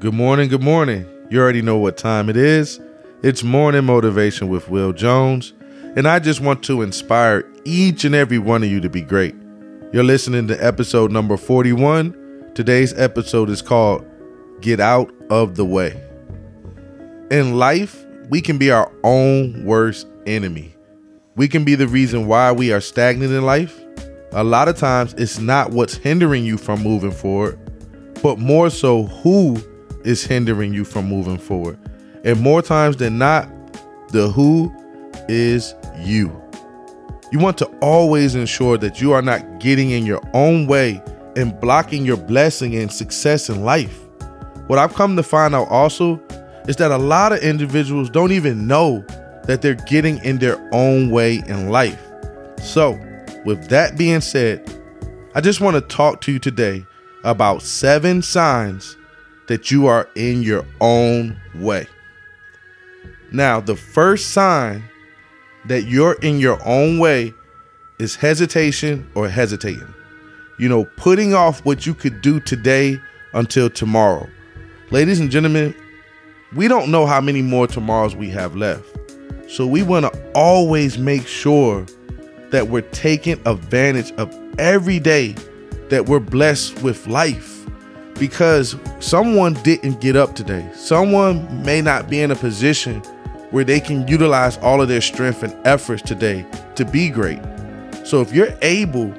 Good morning, good morning. You already know what time it is. It's morning motivation with Will Jones, and I just want to inspire each and every one of you to be great. You're listening to episode number 41. Today's episode is called Get Out of the Way. In life, we can be our own worst enemy. We can be the reason why we are stagnant in life. A lot of times, it's not what's hindering you from moving forward, but more so who is hindering you from moving forward. And more times than not, the who is you. You want to always ensure that you are not getting in your own way and blocking your blessing and success in life. What I've come to find out also is that a lot of individuals don't even know that they're getting in their own way in life. So, with that being said, I just want to talk to you today about seven signs that you are in your own way. Now, the first sign that you're in your own way is hesitation or hesitating. You know, putting off what you could do today until tomorrow. Ladies and gentlemen, we don't know how many more tomorrows we have left. So we want to always make sure that we're taking advantage of every day that we're blessed with life because someone didn't get up today. Someone may not be in a position where they can utilize all of their strength and efforts today to be great. So if you're able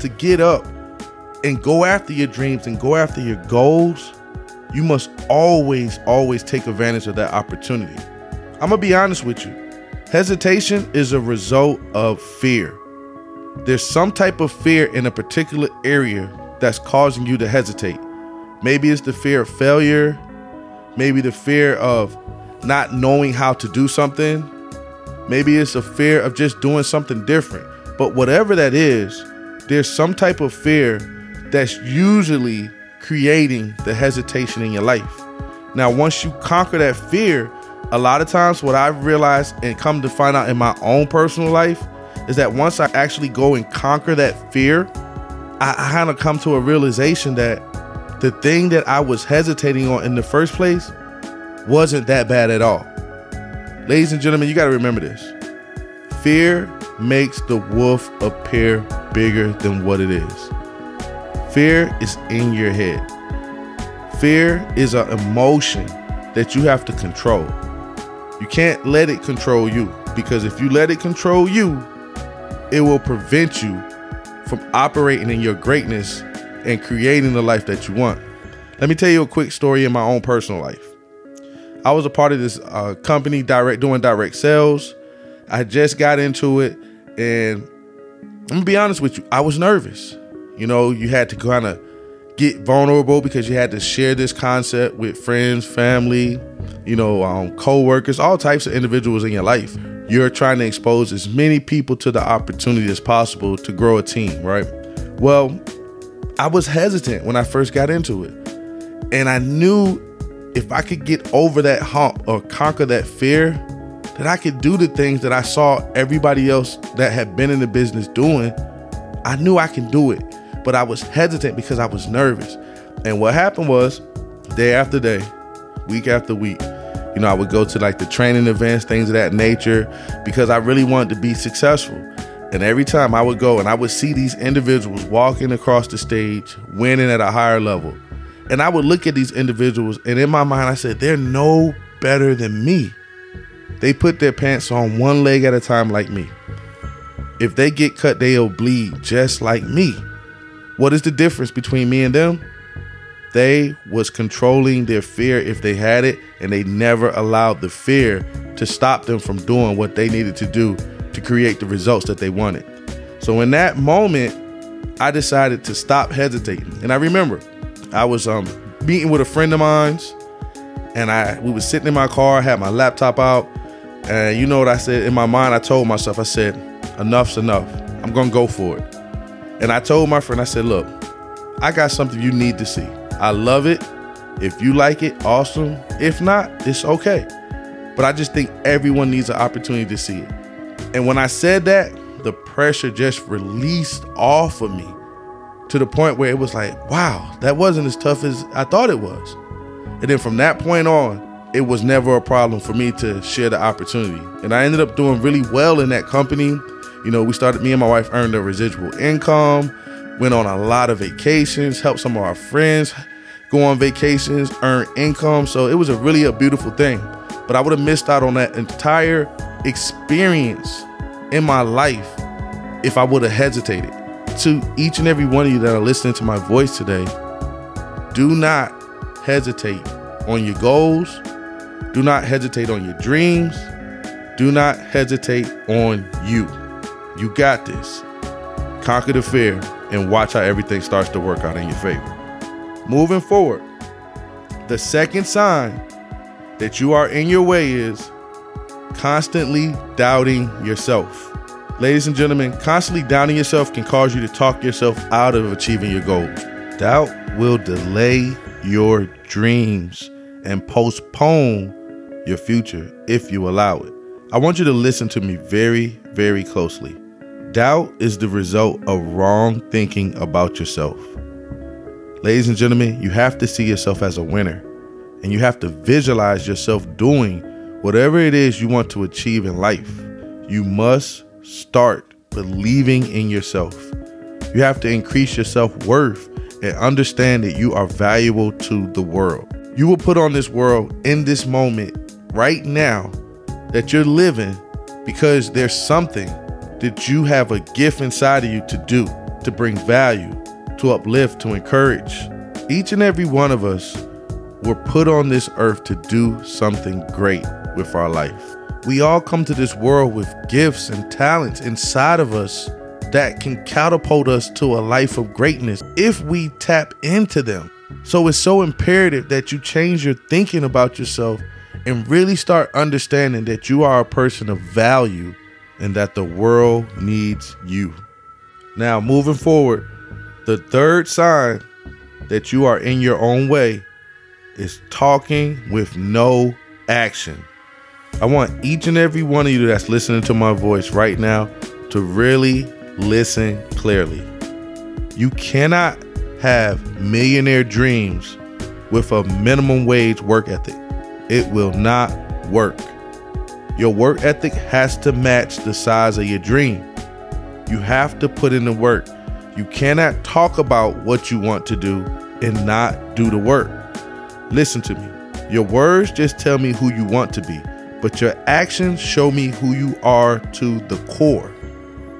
to get up and go after your dreams and go after your goals, you must always, always take advantage of that opportunity. I'm gonna be honest with you. Hesitation is a result of fear. There's some type of fear in a particular area that's causing you to hesitate. Maybe it's the fear of failure, maybe the fear of not knowing how to do something, maybe it's a fear of just doing something different. But whatever that is, there's some type of fear that's usually creating the hesitation in your life. Now, once you conquer that fear, a lot of times what I've realized and come to find out in my own personal life is that once I actually go and conquer that fear, I, kind of come to a realization that the thing that I was hesitating on in the first place wasn't that bad at all. Ladies and gentlemen, you got to remember this fear makes the wolf appear bigger than what it is. Fear is in your head. Fear is an emotion that you have to control. You can't let it control you because if you let it control you, it will prevent you from operating in your greatness and creating the life that you want. Let me tell you a quick story in my own personal life. I was a part of this uh, company direct doing direct sales. I just got into it, and I'm gonna be honest with you, I was nervous. You know, you had to kind of get vulnerable because you had to share this concept with friends, family, you know, um, co-workers, all types of individuals in your life. You're trying to expose as many people to the opportunity as possible to grow a team, right? Well, I was hesitant when I first got into it. And I knew if I could get over that hump or conquer that fear, that I could do the things that I saw everybody else that had been in the business doing. I knew I can do it, but I was hesitant because I was nervous. And what happened was, day after day, week after week, you know, I would go to like the training events, things of that nature, because I really wanted to be successful. And every time I would go and I would see these individuals walking across the stage, winning at a higher level. And I would look at these individuals, and in my mind, I said, they're no better than me. They put their pants on one leg at a time, like me. If they get cut, they'll bleed just like me. What is the difference between me and them? They was controlling their fear if they had it, and they never allowed the fear to stop them from doing what they needed to do to create the results that they wanted. So in that moment, I decided to stop hesitating. And I remember I was um meeting with a friend of mine's and I we was sitting in my car, had my laptop out, and you know what I said in my mind, I told myself, I said, enough's enough. I'm gonna go for it. And I told my friend, I said, look, I got something you need to see. I love it. If you like it, awesome. If not, it's okay. But I just think everyone needs an opportunity to see it. And when I said that, the pressure just released off of me to the point where it was like, wow, that wasn't as tough as I thought it was. And then from that point on, it was never a problem for me to share the opportunity. And I ended up doing really well in that company. You know, we started, me and my wife earned a residual income, went on a lot of vacations, helped some of our friends go on vacations, earn income. So it was a really a beautiful thing. But I would have missed out on that entire experience in my life if I would have hesitated. To each and every one of you that are listening to my voice today, do not hesitate on your goals. Do not hesitate on your dreams. Do not hesitate on you. You got this. Conquer the fear and watch how everything starts to work out in your favor. Moving forward, the second sign that you are in your way is constantly doubting yourself. Ladies and gentlemen, constantly doubting yourself can cause you to talk yourself out of achieving your goals. Doubt will delay your dreams and postpone your future if you allow it. I want you to listen to me very, very closely. Doubt is the result of wrong thinking about yourself. Ladies and gentlemen, you have to see yourself as a winner and you have to visualize yourself doing whatever it is you want to achieve in life. You must start believing in yourself. You have to increase your self worth and understand that you are valuable to the world. You were put on this world in this moment, right now, that you're living because there's something that you have a gift inside of you to do, to bring value, to uplift, to encourage. Each and every one of us were put on this earth to do something great with our life. We all come to this world with gifts and talents inside of us that can catapult us to a life of greatness if we tap into them. So it's so imperative that you change your thinking about yourself and really start understanding that you are a person of value and that the world needs you. Now, moving forward, the third sign that you are in your own way is talking with no action. I want each and every one of you that's listening to my voice right now to really listen clearly. You cannot have millionaire dreams with a minimum wage work ethic. It will not work. Your work ethic has to match the size of your dream. You have to put in the work. You cannot talk about what you want to do and not do the work. Listen to me. Your words just tell me who you want to be but your actions show me who you are to the core.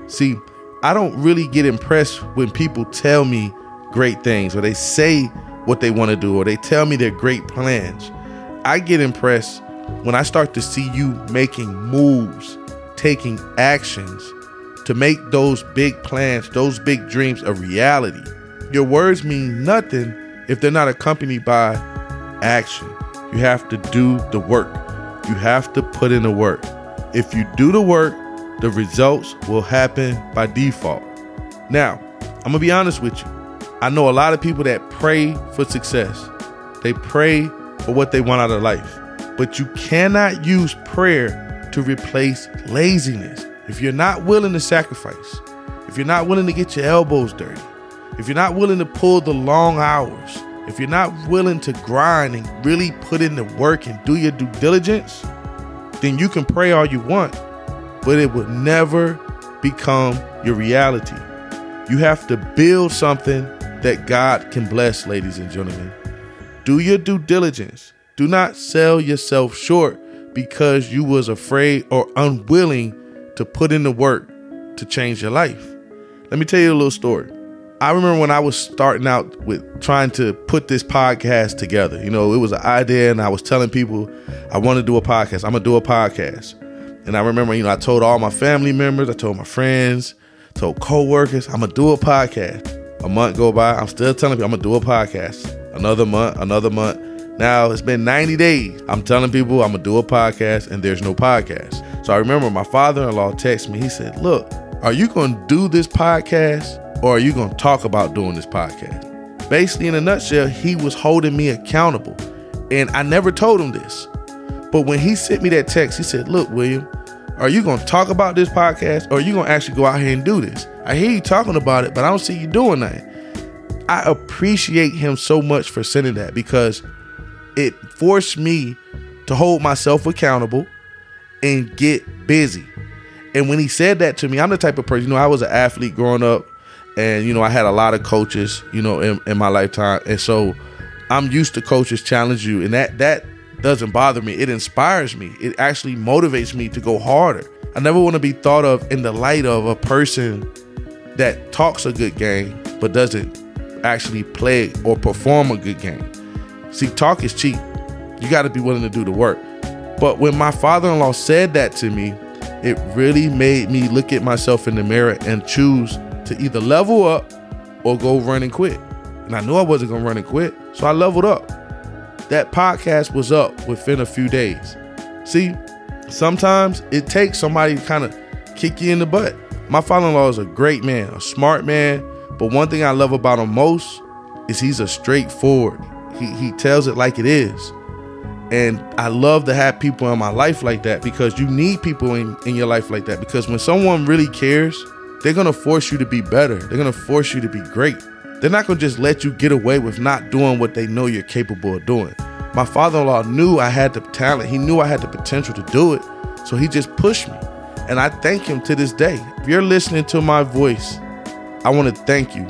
See, I don't really get impressed when people tell me great things or they say what they want to do or they tell me their great plans. I get impressed when I start to see you making moves, taking actions to make those big plans, those big dreams a reality. Your words mean nothing if they're not accompanied by action. You have to do the work. You have to put in the work. If you do the work, the results will happen by default. Now, I'm gonna be honest with you. I know a lot of people that pray for success, they pray for what they want out of life. But you cannot use prayer to replace laziness. If you're not willing to sacrifice, if you're not willing to get your elbows dirty, if you're not willing to pull the long hours, if you're not willing to grind and really put in the work and do your due diligence, then you can pray all you want, but it will never become your reality. You have to build something that God can bless, ladies and gentlemen. Do your due diligence. Do not sell yourself short because you was afraid or unwilling to put in the work to change your life. Let me tell you a little story. I remember when I was starting out with trying to put this podcast together. You know, it was an idea, and I was telling people I want to do a podcast. I'm gonna do a podcast. And I remember, you know, I told all my family members, I told my friends, told coworkers, I'm gonna do a podcast. A month go by, I'm still telling people I'm gonna do a podcast. Another month, another month. Now it's been 90 days. I'm telling people I'm gonna do a podcast, and there's no podcast. So I remember my father-in-law texted me. He said, "Look, are you gonna do this podcast?" Or are you going to talk about doing this podcast? Basically, in a nutshell, he was holding me accountable. And I never told him this. But when he sent me that text, he said, Look, William, are you going to talk about this podcast or are you going to actually go out here and do this? I hear you talking about it, but I don't see you doing that. I appreciate him so much for sending that because it forced me to hold myself accountable and get busy. And when he said that to me, I'm the type of person, you know, I was an athlete growing up and, you know, I had a lot of coaches, you know, in, in my lifetime. And so I'm used to coaches challenge you. And that, that doesn't bother me. It inspires me. It actually motivates me to go harder. I never want to be thought of in the light of a person that talks a good game but doesn't actually play or perform a good game. See, talk is cheap. You got to be willing to do the work. But when my father in law said that to me, it really made me look at myself in the mirror and choose to either level up or go run and quit. And I knew I wasn't to run and quit. So I leveled up. That podcast was up within a few days. See, sometimes it takes somebody to kind of kick you in the butt. My father in law is a great man, a smart man. But one thing I love about him most is he's a straightforward. He, he tells it like it is. And I love to have people in my life like that because you need people in, in your life like that. Because when someone really cares, they're gonna force you to be better. They're gonna force you to be great. They're not gonna just let you get away with not doing what they know you're capable of doing. My father in law knew I had the talent, he knew I had the potential to do it. So he just pushed me. And I thank him to this day. If you're listening to my voice, I wanna thank you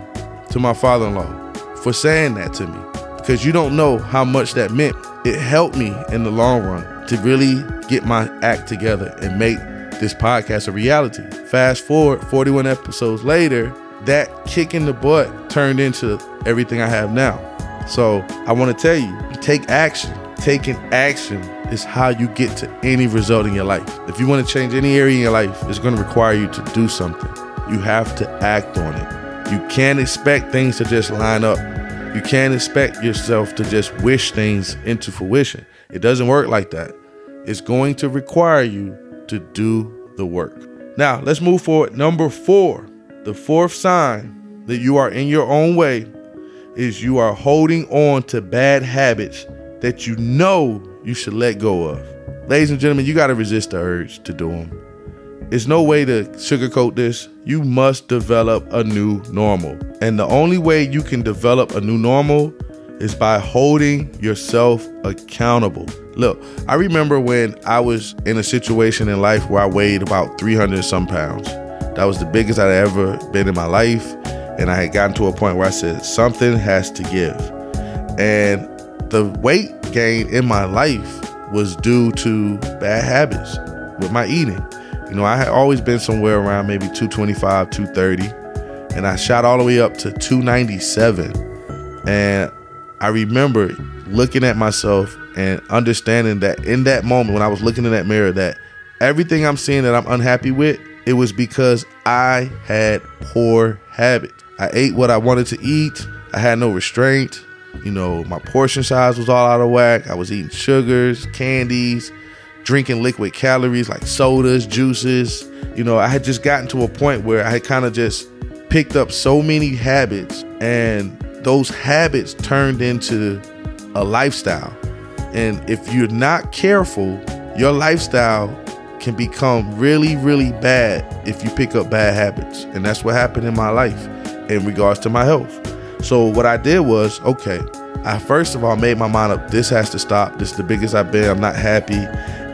to my father in law for saying that to me because you don't know how much that meant it helped me in the long run to really get my act together and make this podcast a reality. Fast forward 41 episodes later, that kick in the butt turned into everything I have now. So I want to tell you take action. Taking action is how you get to any result in your life. If you want to change any area in your life, it's going to require you to do something. You have to act on it. You can't expect things to just line up you can't expect yourself to just wish things into fruition. It doesn't work like that. It's going to require you to do the work. Now, let's move forward. Number four, the fourth sign that you are in your own way is you are holding on to bad habits that you know you should let go of. Ladies and gentlemen, you got to resist the urge to do them. It's no way to sugarcoat this. You must develop a new normal. And the only way you can develop a new normal is by holding yourself accountable. Look, I remember when I was in a situation in life where I weighed about 300 some pounds. That was the biggest I'd ever been in my life. And I had gotten to a point where I said, something has to give. And the weight gain in my life was due to bad habits with my eating. You know, I had always been somewhere around maybe 225, 230, and I shot all the way up to 297. And I remember looking at myself and understanding that in that moment when I was looking in that mirror, that everything I'm seeing that I'm unhappy with, it was because I had poor habits. I ate what I wanted to eat. I had no restraint. You know, my portion size was all out of whack. I was eating sugars, candies, drinking liquid calories like sodas, juices. You know, I had just gotten to a point where I had kind of just picked up so many habits, and those habits turned into a lifestyle. And if you're not careful, your lifestyle can become really, really bad if you pick up bad habits. And that's what happened in my life in regards to my health. So, what I did was okay, I first of all made my mind up this has to stop. This is the biggest I've been. I'm not happy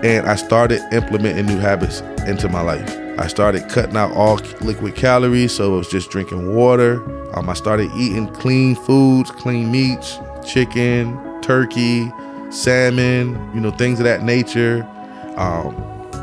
and I started implementing new habits into my life. I started cutting out all liquid calories, so it was just drinking water. Um, I started eating clean foods, clean meats, chicken, turkey, salmon, you know, things of that nature. Um,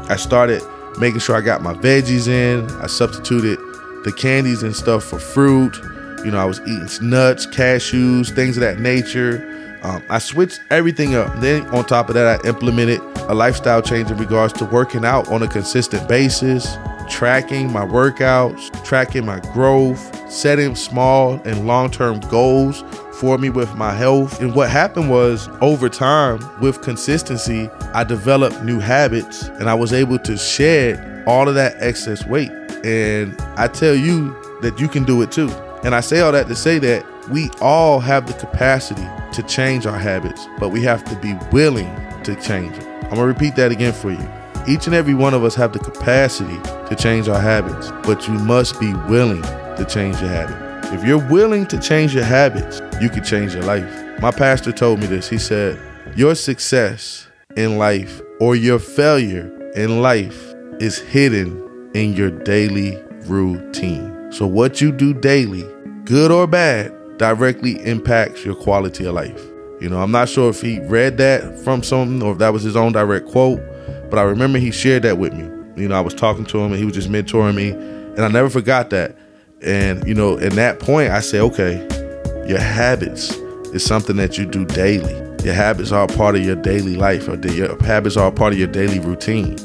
I started making sure I got my veggies in. I substituted the candies and stuff for fruit. You know, I was eating nuts, cashews, things of that nature. Um, I switched everything up. Then on top of that, I implemented a lifestyle change in regards to working out on a consistent basis, tracking my workouts, tracking my growth, setting small and long-term goals for me with my health. And what happened was over time with consistency, I developed new habits and I was able to shed all of that excess weight. And I tell you that you can do it too. And I say all that to say that we all have the capacity to change our habits, but we have to be willing to change them. I'm gonna repeat that again for you. Each and every one of us have the capacity to change our habits, but you must be willing to change your habit. If you're willing to change your habits, you can change your life. My pastor told me this. He said, Your success in life or your failure in life is hidden in your daily routine. So, what you do daily, good or bad, directly impacts your quality of life. You know, I'm not sure if he read that from something or if that was his own direct quote, but I remember he shared that with me. You know, I was talking to him and he was just mentoring me, and I never forgot that. And, you know, in that point, I said, okay, your habits is something that you do daily. Your habits are part of your daily life, or your habits are part of your daily routine.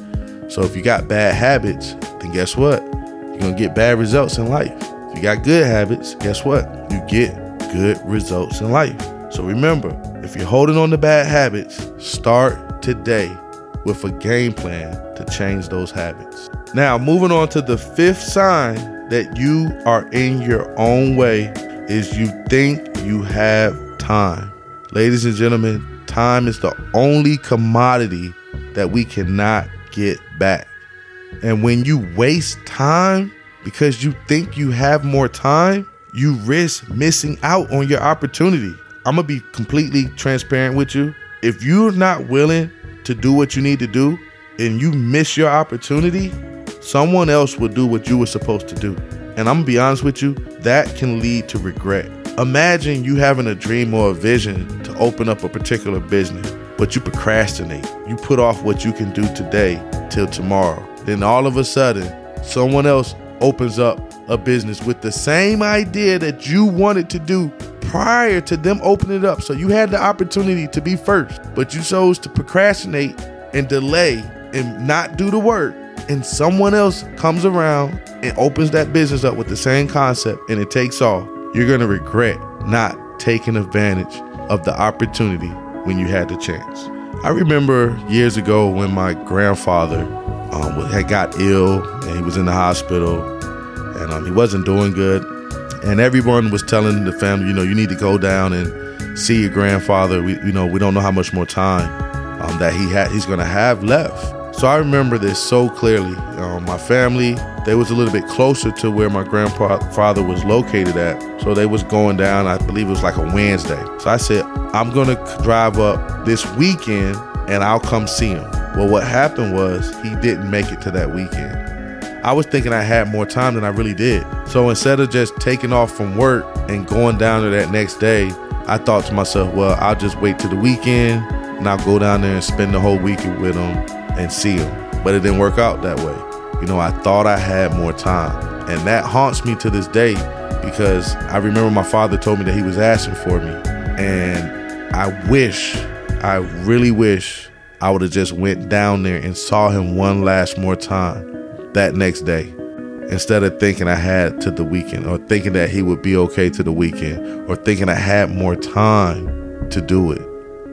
So if you got bad habits, then guess what? You're gonna get bad results in life. If you got good habits, guess what? You get good results in life. So remember, if you're holding on to bad habits, start today with a game plan to change those habits. Now, moving on to the fifth sign that you are in your own way is you think you have time. Ladies and gentlemen, time is the only commodity that we cannot get back. And when you waste time because you think you have more time, you risk missing out on your opportunity. I'm gonna be completely transparent with you. If you're not willing to do what you need to do and you miss your opportunity, someone else will do what you were supposed to do. And I'm gonna be honest with you, that can lead to regret. Imagine you having a dream or a vision to open up a particular business, but you procrastinate. You put off what you can do today till tomorrow. Then all of a sudden, someone else opens up a business with the same idea that you wanted to do prior to them opening it up. So you had the opportunity to be first, but you chose to procrastinate and delay and not do the work. And someone else comes around and opens that business up with the same concept and it takes off. You're going to regret not taking advantage of the opportunity when you had the chance. I remember years ago when my grandfather um, had got ill and he was in the hospital and um, he wasn't doing good and everyone was telling the family, you know, you need to go down and see your grandfather. We, you know, we don't know how much more time um, that he had, he's going to have left. So I remember this so clearly. Um, my family, they was a little bit closer to where my grandfather was located at. So they was going down, I believe it was like a Wednesday. So I said, I'm going to drive up this weekend and I'll come see him. Well, what happened was he didn't make it to that weekend. I was thinking I had more time than I really did. So instead of just taking off from work and going down there that next day, I thought to myself, well, I'll just wait till the weekend and I'll go down there and spend the whole weekend with him and see him. But it didn't work out that way. You know, I thought I had more time. And that haunts me to this day because I remember my father told me that he was asking for me. And I wish, I really wish I would have just went down there and saw him one last more time that next day instead of thinking I had to the weekend or thinking that he would be okay to the weekend or thinking I had more time to do it.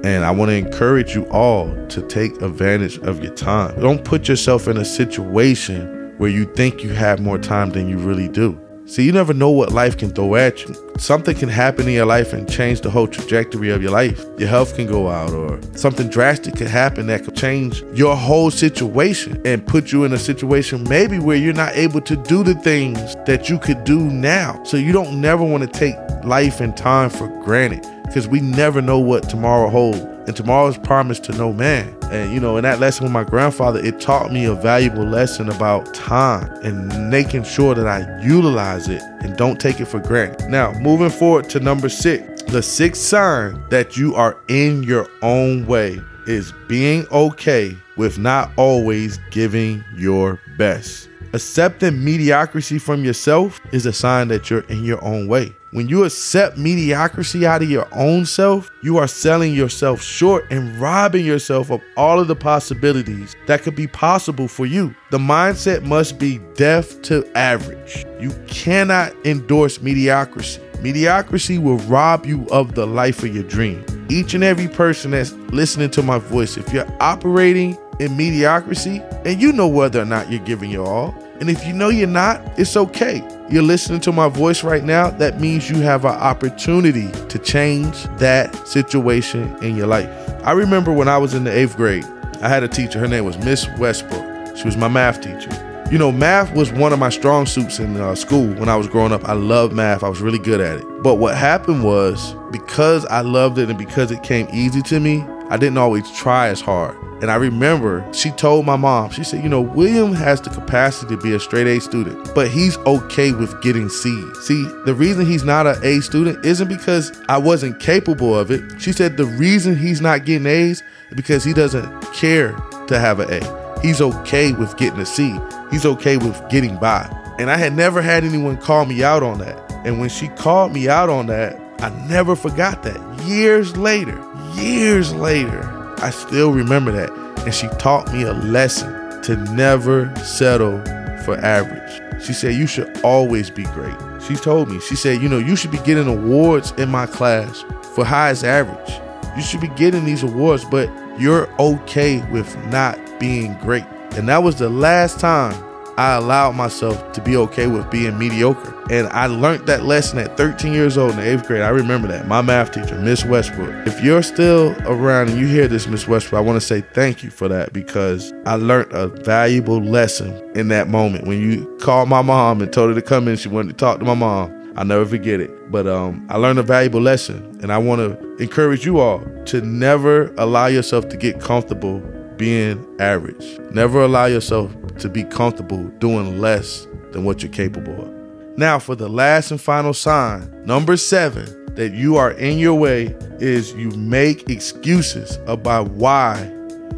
And I want to encourage you all to take advantage of your time. Don't put yourself in a situation where you think you have more time than you really do. See, you never know what life can throw at you. Something can happen in your life and change the whole trajectory of your life. Your health can go out, or something drastic could happen that could change your whole situation and put you in a situation maybe where you're not able to do the things that you could do now. So you don't never want to take life and time for granted because we never know what tomorrow holds. And tomorrow is promised to no man. And you know, in that lesson with my grandfather, it taught me a valuable lesson about time and making sure that I utilize it and don't take it for granted. Now, moving forward to number six, the sixth sign that you are in your own way is being okay with not always giving your best. Accepting mediocrity from yourself is a sign that you're in your own way. When you accept mediocrity out of your own self, you are selling yourself short and robbing yourself of all of the possibilities that could be possible for you. The mindset must be deaf to average. You cannot endorse mediocrity. Mediocrity will rob you of the life of your dream. Each and every person that's listening to my voice, if you're operating in mediocrity and you know whether or not you're giving your all, and if you know you're not, it's okay. You're listening to my voice right now. That means you have an opportunity to change that situation in your life. I remember when I was in the eighth grade, I had a teacher. Her name was Miss Westbrook. She was my math teacher. You know, math was one of my strong suits in uh, school when I was growing up. I loved math, I was really good at it. But what happened was because I loved it and because it came easy to me, I didn't always try as hard. And I remember she told my mom, she said, you know, William has the capacity to be a straight A student, but he's okay with getting C's. See, the reason he's not an A student isn't because I wasn't capable of it. She said the reason he's not getting A's is because he doesn't care to have an A. He's okay with getting a C. He's okay with getting by. And I had never had anyone call me out on that. And when she called me out on that, I never forgot that. Years later, years later, I still remember that. And she taught me a lesson to never settle for average. She said, You should always be great. She told me, She said, You know, you should be getting awards in my class for highest average. You should be getting these awards, but you're okay with not being great. And that was the last time I allowed myself to be okay with being mediocre. And I learned that lesson at 13 years old in the eighth grade. I remember that. My math teacher, Miss Westbrook. If you're still around and you hear this, Miss Westbrook, I want to say thank you for that because I learned a valuable lesson in that moment. When you called my mom and told her to come in, she wanted to talk to my mom. I'll never forget it. But um, I learned a valuable lesson, and I want to encourage you all to never allow yourself to get comfortable being average. Never allow yourself to be comfortable doing less than what you're capable of. Now, for the last and final sign, number seven, that you are in your way is you make excuses about why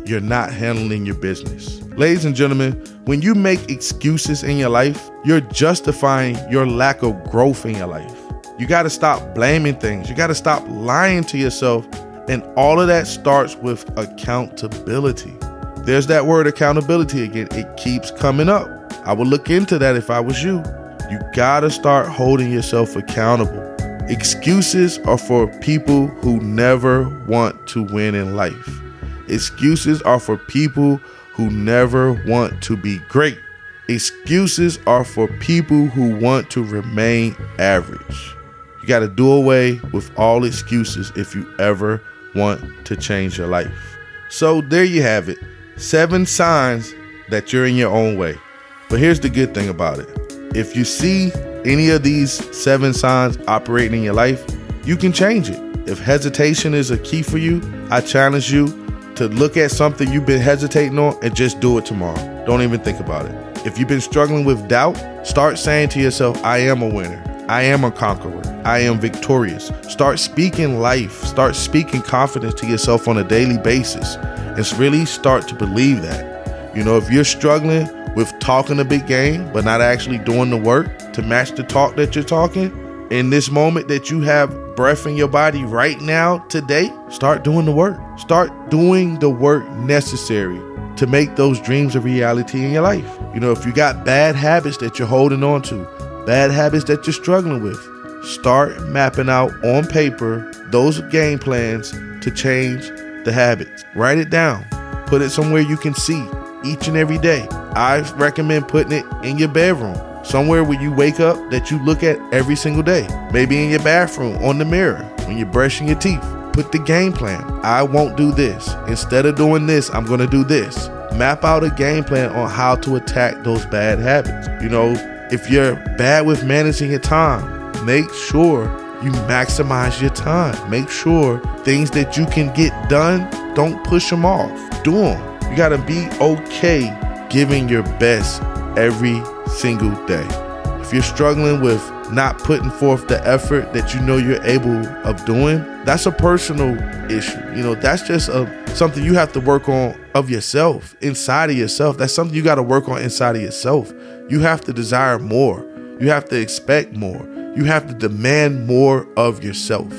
you're not handling your business. Ladies and gentlemen, when you make excuses in your life, you're justifying your lack of growth in your life. You got to stop blaming things. You got to stop lying to yourself. And all of that starts with accountability. There's that word accountability again. It keeps coming up. I would look into that if I was you. You gotta start holding yourself accountable. Excuses are for people who never want to win in life. Excuses are for people who never want to be great. Excuses are for people who want to remain average. You got to do away with all excuses if you ever want to change your life. So, there you have it seven signs that you're in your own way. But here's the good thing about it if you see any of these seven signs operating in your life, you can change it. If hesitation is a key for you, I challenge you to look at something you've been hesitating on and just do it tomorrow. Don't even think about it. If you've been struggling with doubt, start saying to yourself, I am a winner. I am a conqueror. I am victorious. Start speaking life. Start speaking confidence to yourself on a daily basis. And really start to believe that. You know, if you're struggling with talking a big game, but not actually doing the work to match the talk that you're talking, in this moment that you have breath in your body right now, today, start doing the work. Start doing the work necessary to make those dreams a reality in your life. You know, if you got bad habits that you're holding on to, bad habits that you're struggling with, start mapping out on paper those game plans to change the habits. Write it down, put it somewhere you can see each and every day. I recommend putting it in your bedroom, somewhere where you wake up that you look at every single day. Maybe in your bathroom, on the mirror, when you're brushing your teeth. Put the game plan. I won't do this. Instead of doing this, I'm going to do this. Map out a game plan on how to attack those bad habits. You know, if you're bad with managing your time, make sure you maximize your time. Make sure things that you can get done, don't push them off. Do them. You got to be okay giving your best every single day. If you're struggling with not putting forth the effort that you know you're able of doing, that's a personal issue. You know, that's just a something you have to work on of yourself, inside of yourself. That's something you got to work on inside of yourself. You have to desire more. You have to expect more. You have to demand more of yourself.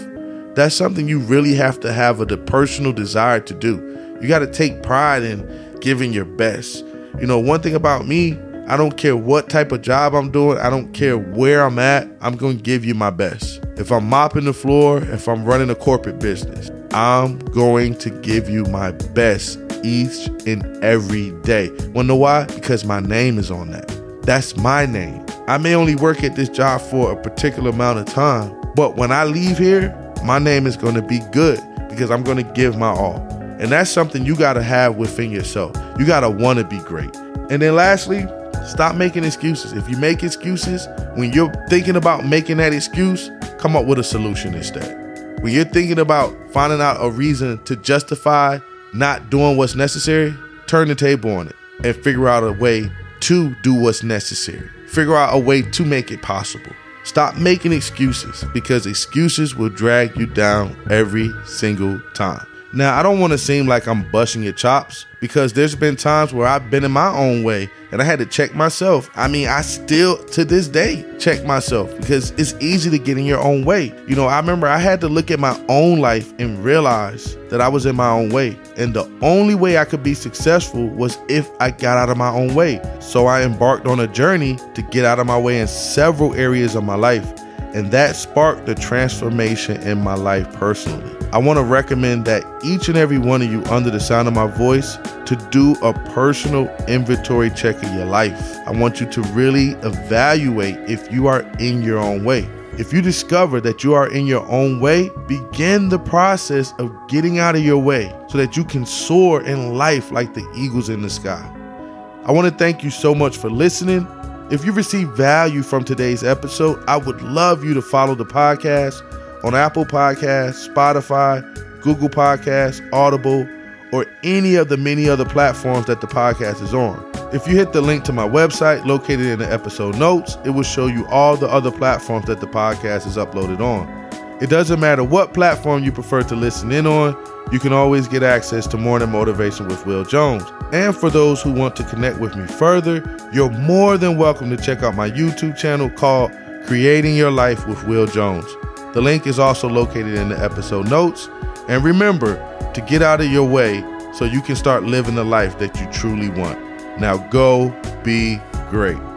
That's something you really have to have a personal desire to do. You got to take pride in giving your best. You know, one thing about me, I don't care what type of job I'm doing, I don't care where I'm at, I'm going to give you my best. If I'm mopping the floor, if I'm running a corporate business, I'm going to give you my best each and every day. Know why? Because my name is on that. That's my name. I may only work at this job for a particular amount of time, but when I leave here, my name is gonna be good because I'm gonna give my all. And that's something you gotta have within yourself. You gotta wanna be great. And then lastly, stop making excuses. If you make excuses, when you're thinking about making that excuse, come up with a solution instead. When you're thinking about finding out a reason to justify not doing what's necessary, turn the table on it and figure out a way to do what's necessary. Figure out a way to make it possible. Stop making excuses because excuses will drag you down every single time. Now, I don't want to seem like I'm busting your chops because there's been times where I've been in my own way and I had to check myself. I mean, I still to this day check myself because it's easy to get in your own way. You know, I remember I had to look at my own life and realize that I was in my own way. And the only way I could be successful was if I got out of my own way. So I embarked on a journey to get out of my way in several areas of my life. And that sparked the transformation in my life personally. I want to recommend that each and every one of you under the sound of my voice to do a personal inventory check of your life. I want you to really evaluate if you are in your own way. If you discover that you are in your own way, begin the process of getting out of your way so that you can soar in life like the eagles in the sky. I want to thank you so much for listening. If you received value from today's episode, I would love you to follow the podcast on Apple Podcasts, Spotify, Google Podcasts, Audible, or any of the many other platforms that the podcast is on. If you hit the link to my website located in the episode notes, it will show you all the other platforms that the podcast is uploaded on. It doesn't matter what platform you prefer to listen in on, you can always get access to Morning Motivation with Will Jones. And for those who want to connect with me further, you're more than welcome to check out my YouTube channel called Creating Your Life with Will Jones. The link is also located in the episode notes. And remember to get out of your way so you can start living the life that you truly want. Now go be great.